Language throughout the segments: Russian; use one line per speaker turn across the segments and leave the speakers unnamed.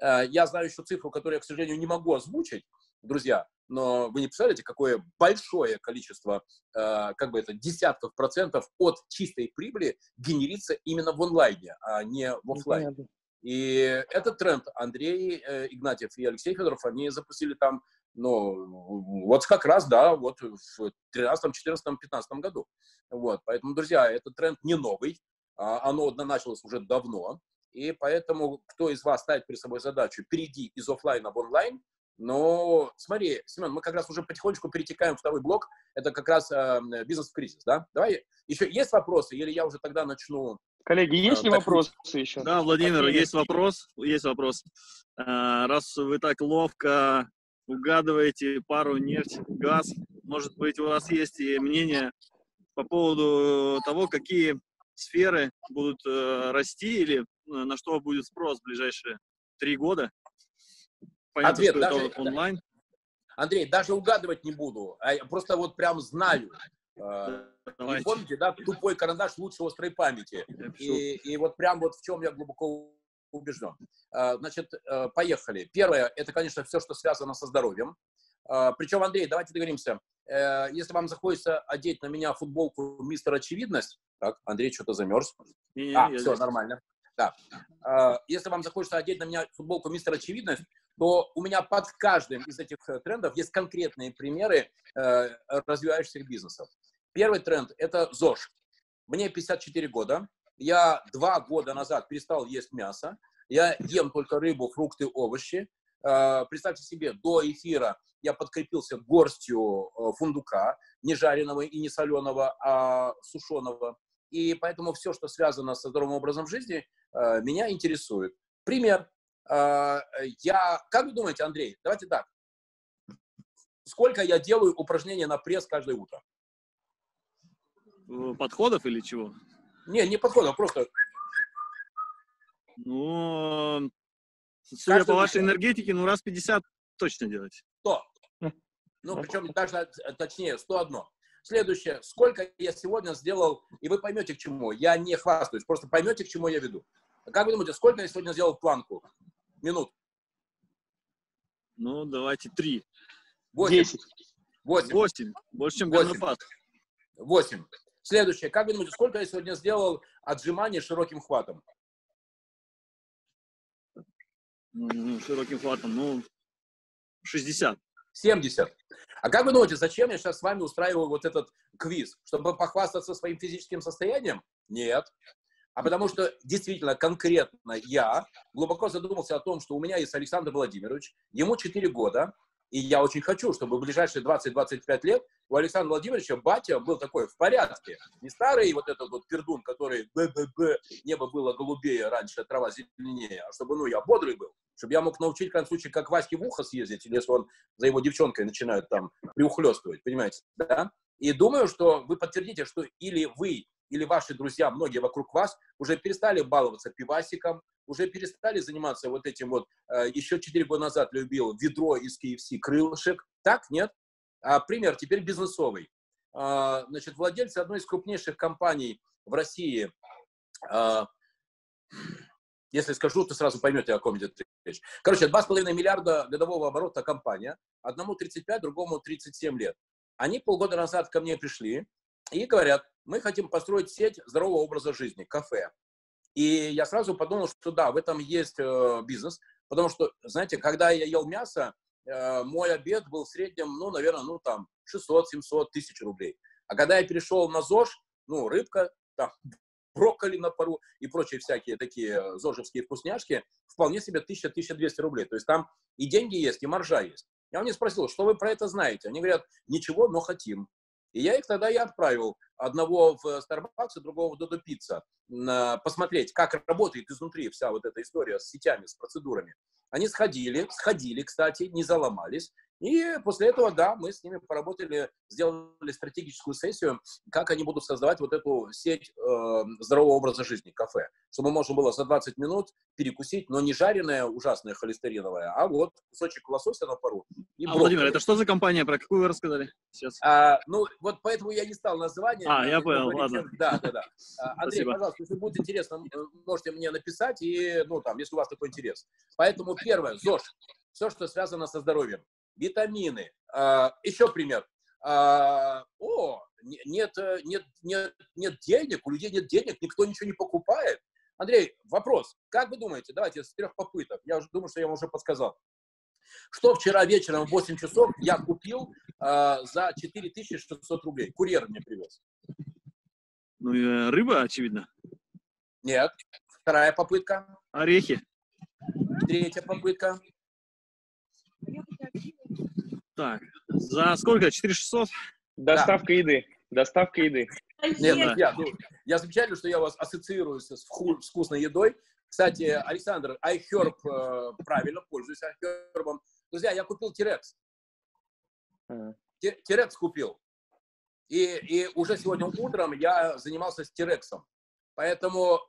Э, я знаю еще цифру, которую я, к сожалению, не могу озвучить, друзья, но вы не представляете, какое большое количество, э, как бы это, десятков процентов от чистой прибыли генерится именно в онлайне, а не в офлайне. И этот тренд Андрей э, Игнатьев и Алексей Федоров, они запустили там, ну, вот как раз, да, вот в 13, 14, 15 году. Вот, поэтому, друзья, этот тренд не новый, а оно началось уже давно, и поэтому, кто из вас ставит перед собой задачу перейти из офлайна в онлайн, но смотри, Семен, мы как раз уже потихонечку перетекаем в второй блок. Это как раз э, бизнес в кризис, да? Давай, еще есть вопросы, или я уже тогда начну?
Коллеги, есть э, ли вопросы еще?
Да, Владимир, Какие? есть вопрос. Есть вопрос. Раз вы так ловко угадываете пару нефть, газ, может быть, у вас есть и мнение по поводу того, какие сферы будут э, расти или Э, на что будет спрос в ближайшие три года?
Понятно, Ответ, что даже, это онлайн. Андрей, даже угадывать не буду, а просто вот прям знаю. Э, Давайте. Помните, да, тупой карандаш лучше острой памяти. И, и вот прям вот в чем я глубоко убежден. Э, значит, поехали. Первое, это, конечно, все, что связано со здоровьем. Причем, Андрей, давайте договоримся. Если вам захочется одеть на меня футболку «Мистер Очевидность», так, Андрей что-то замерз. Не, а, все, здесь. нормально. Да. А, если вам захочется одеть на меня футболку «Мистер Очевидность», то у меня под каждым из этих э, трендов есть конкретные примеры э, развивающихся бизнесов. Первый тренд – это ЗОЖ. Мне 54 года. Я два года назад перестал есть мясо. Я ем только рыбу, фрукты, овощи. Э, представьте себе, до эфира я подкрепился горстью фундука, не жареного и не соленого, а сушеного. И поэтому все, что связано со здоровым образом жизни, э, меня интересует. Пример. Э, я, как вы думаете, Андрей, давайте так. Сколько я делаю упражнения на пресс каждое утро?
Э, подходов или чего?
Не, не подходов, просто...
Ну, судя каждое по вашей энергетике, ну раз 50 точно делать.
100. Ну, причем даже точнее, 101. Следующее. Сколько я сегодня сделал, и вы поймете, к чему. Я не хвастаюсь, просто поймете, к чему я веду. Как вы думаете, сколько я сегодня сделал планку? Минут?
Ну, давайте три.
Восемь.
Восемь. Восемь. Больше, чем Ганапад.
Восемь. Следующее. Как вы думаете, сколько я сегодня сделал отжиманий широким хватом?
Ну, широким хватом, ну, 60.
70. А как вы думаете, зачем я сейчас с вами устраиваю вот этот квиз? Чтобы похвастаться своим физическим состоянием? Нет. А потому что действительно конкретно я глубоко задумался о том, что у меня есть Александр Владимирович, ему 4 года, и я очень хочу, чтобы в ближайшие 20-25 лет у Александра Владимировича батя был такой в порядке. Не старый вот этот вот пердун, который б-б-б, небо было голубее раньше, трава зеленее, а чтобы, ну, я бодрый был. Чтобы я мог научить, в крайнем случае, как Ваське в ухо съездить, или если он за его девчонкой начинает там приухлёстывать, понимаете, да? И думаю, что вы подтвердите, что или вы, или ваши друзья, многие вокруг вас, уже перестали баловаться пивасиком, уже перестали заниматься вот этим вот, э, еще 4 года назад любил ведро из KFC крылышек. Так, нет? А, пример теперь бизнесовый. А, значит, владельцы одной из крупнейших компаний в России, а, если скажу, то сразу поймете, о ком идет речь. Короче, 2,5 миллиарда годового оборота компания, одному 35, другому 37 лет. Они полгода назад ко мне пришли и говорят, мы хотим построить сеть здорового образа жизни, кафе. И я сразу подумал, что да, в этом есть э, бизнес, потому что, знаете, когда я ел мясо, э, мой обед был в среднем, ну, наверное, ну, там, 600-700 тысяч рублей. А когда я перешел на ЗОЖ, ну, рыбка, там, брокколи на пару и прочие всякие такие э, зожевские вкусняшки, вполне себе 1000-1200 рублей. То есть там и деньги есть, и маржа есть. Я у них спросил, что вы про это знаете? Они говорят, ничего, но хотим. И я их тогда и отправил, одного в Starbucks, другого в Dodo Pizza, посмотреть, как работает изнутри вся вот эта история с сетями, с процедурами. Они сходили, сходили, кстати, не заломались. И после этого, да, мы с ними поработали, сделали стратегическую сессию, как они будут создавать вот эту сеть э, здорового образа жизни, кафе, чтобы можно было за 20 минут перекусить, но не жареное ужасное холестериновое, а вот кусочек лосося на пару и
а, Владимир, это что за компания, про какую вы рассказали сейчас?
А, ну, вот поэтому я не стал название.
А, я понял, ладно.
Да, да, да. А, Андрей, Спасибо. пожалуйста, если будет интересно, можете мне написать, и, ну, там, если у вас такой интерес. Поэтому первое, ЗОЖ, все, что связано со здоровьем. Витамины. А, еще пример. А, о, нет, нет, нет, нет денег, у людей нет денег, никто ничего не покупает. Андрей, вопрос. Как вы думаете, давайте с трех попыток, я уже думаю, что я вам уже подсказал. Что вчера вечером в 8 часов я купил э, за 4600 рублей? Курьер мне привез.
Ну, э, рыба, очевидно.
Нет. Вторая попытка.
Орехи.
Третья попытка.
Так, за сколько? 4600?
Доставка да. еды. Доставка еды.
Нет, друзья, ну, я замечательно, что я вас ассоциирую с, вкусной едой. Кстати, Александр, iHerb э, правильно, пользуюсь iHerb. Друзья, я купил Тирекс. Тирекс купил. И, и уже сегодня утром я занимался с Тирексом. Поэтому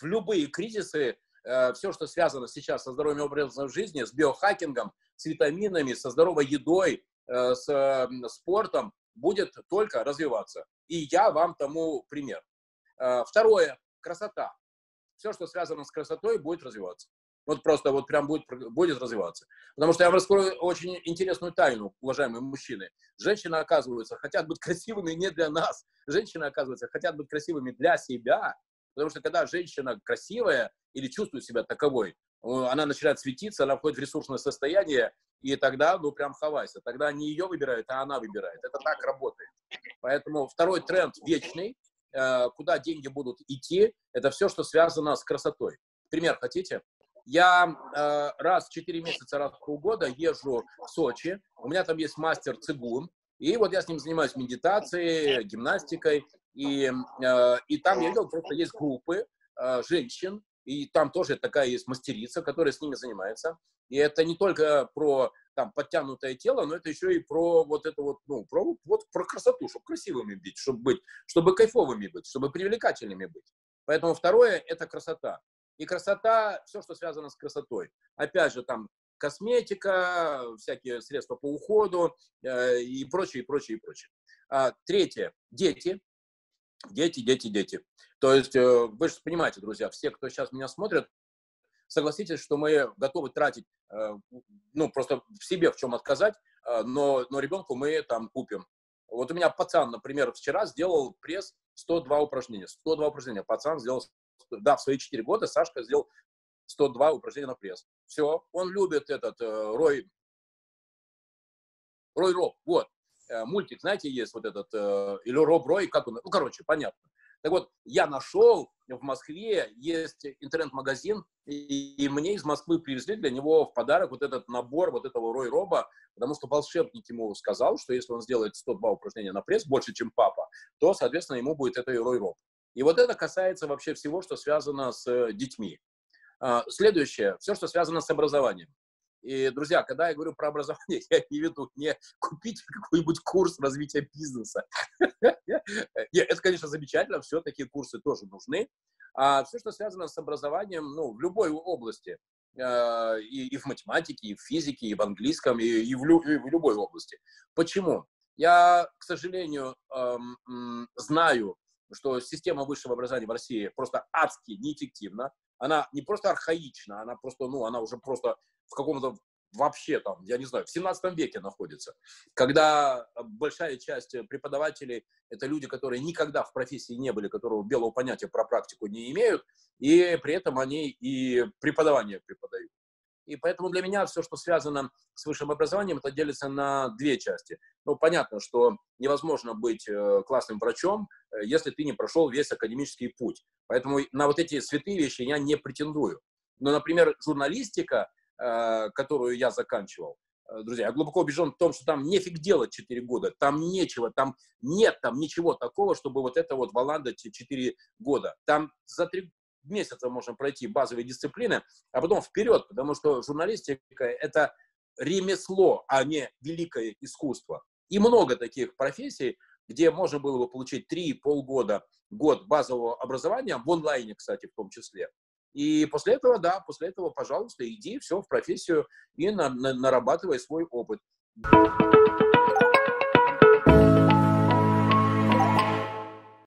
в любые кризисы, все, что связано сейчас со здоровьем образом жизни, с биохакингом, с витаминами, со здоровой едой, э, с э, спортом, будет только развиваться. И я вам тому пример. Э, второе. Красота все, что связано с красотой, будет развиваться. Вот просто вот прям будет, будет развиваться. Потому что я вам раскрою очень интересную тайну, уважаемые мужчины. Женщины, оказывается, хотят быть красивыми не для нас. Женщины, оказывается, хотят быть красивыми для себя. Потому что когда женщина красивая или чувствует себя таковой, она начинает светиться, она входит в ресурсное состояние, и тогда, ну, прям хавайся. Тогда не ее выбирают, а она выбирает. Это так работает. Поэтому второй тренд вечный, Э, куда деньги будут идти, это все, что связано с красотой. Пример хотите? Я э, раз в 4 месяца, раз в полгода езжу в Сочи. У меня там есть мастер цигун. И вот я с ним занимаюсь медитацией, гимнастикой. И, э, и там я видел, просто есть группы э, женщин, и там тоже такая есть мастерица, которая с ними занимается. И это не только про там подтянутое тело, но это еще и про вот это вот, ну, про, вот, про красоту, чтобы красивыми быть, чтобы быть, чтобы кайфовыми быть, чтобы привлекательными быть. Поэтому второе – это красота. И красота, все, что связано с красотой. Опять же, там косметика, всякие средства по уходу э, и прочее, и прочее, и прочее. А, третье – дети. Дети, дети, дети. То есть, э, вы же понимаете, друзья, все, кто сейчас меня смотрят, согласитесь, что мы готовы тратить, э, ну, просто в себе в чем отказать, но, но ребенку мы там купим. Вот у меня пацан, например, вчера сделал пресс 102 упражнения. 102 упражнения. Пацан сделал, да, в свои 4 года Сашка сделал 102 упражнения на пресс. Все, он любит этот э, Рой, Рой Роб, вот. Мультик, знаете, есть вот этот, или Роб Рой, как он, ну, короче, понятно. Так вот, я нашел в Москве, есть интернет-магазин, и, и мне из Москвы привезли для него в подарок вот этот набор вот этого Рой Роба, потому что волшебник ему сказал, что если он сделает 102 упражнения на пресс больше, чем папа, то, соответственно, ему будет это и Рой Роб. И вот это касается вообще всего, что связано с э, детьми. А, следующее, все, что связано с образованием. И, друзья, когда я говорю про образование, я не веду не купить какой-нибудь курс развития бизнеса. Это, конечно, замечательно, все такие курсы тоже нужны. А все, что связано с образованием, ну, в любой области, э, и, и в математике, и в физике, и в английском, и, и, в, лю, и в любой области. Почему? Я, к сожалению, эм, знаю, что система высшего образования в России просто адски неэффективна. Она не просто архаична, она просто, ну, она уже просто в каком-то вообще там, я не знаю, в 17 веке находится, когда большая часть преподавателей – это люди, которые никогда в профессии не были, которые белого понятия про практику не имеют, и при этом они и преподавание преподают. И поэтому для меня все, что связано с высшим образованием, это делится на две части. Ну, понятно, что невозможно быть э, классным врачом, э, если ты не прошел весь академический путь. Поэтому на вот эти святые вещи я не претендую. Но, например, журналистика, э, которую я заканчивал, друзья, я глубоко убежден в том, что там нефиг делать 4 года, там нечего, там нет там ничего такого, чтобы вот это вот валандать 4 года. Там за 3 месяца можно пройти базовые дисциплины, а потом вперед, потому что журналистика – это ремесло, а не великое искусство. И много таких профессий, где можно было бы получить 3 полгода, год базового образования, в онлайне, кстати, в том числе. И после этого, да, после этого, пожалуйста, иди все в профессию и на, на, нарабатывай свой опыт.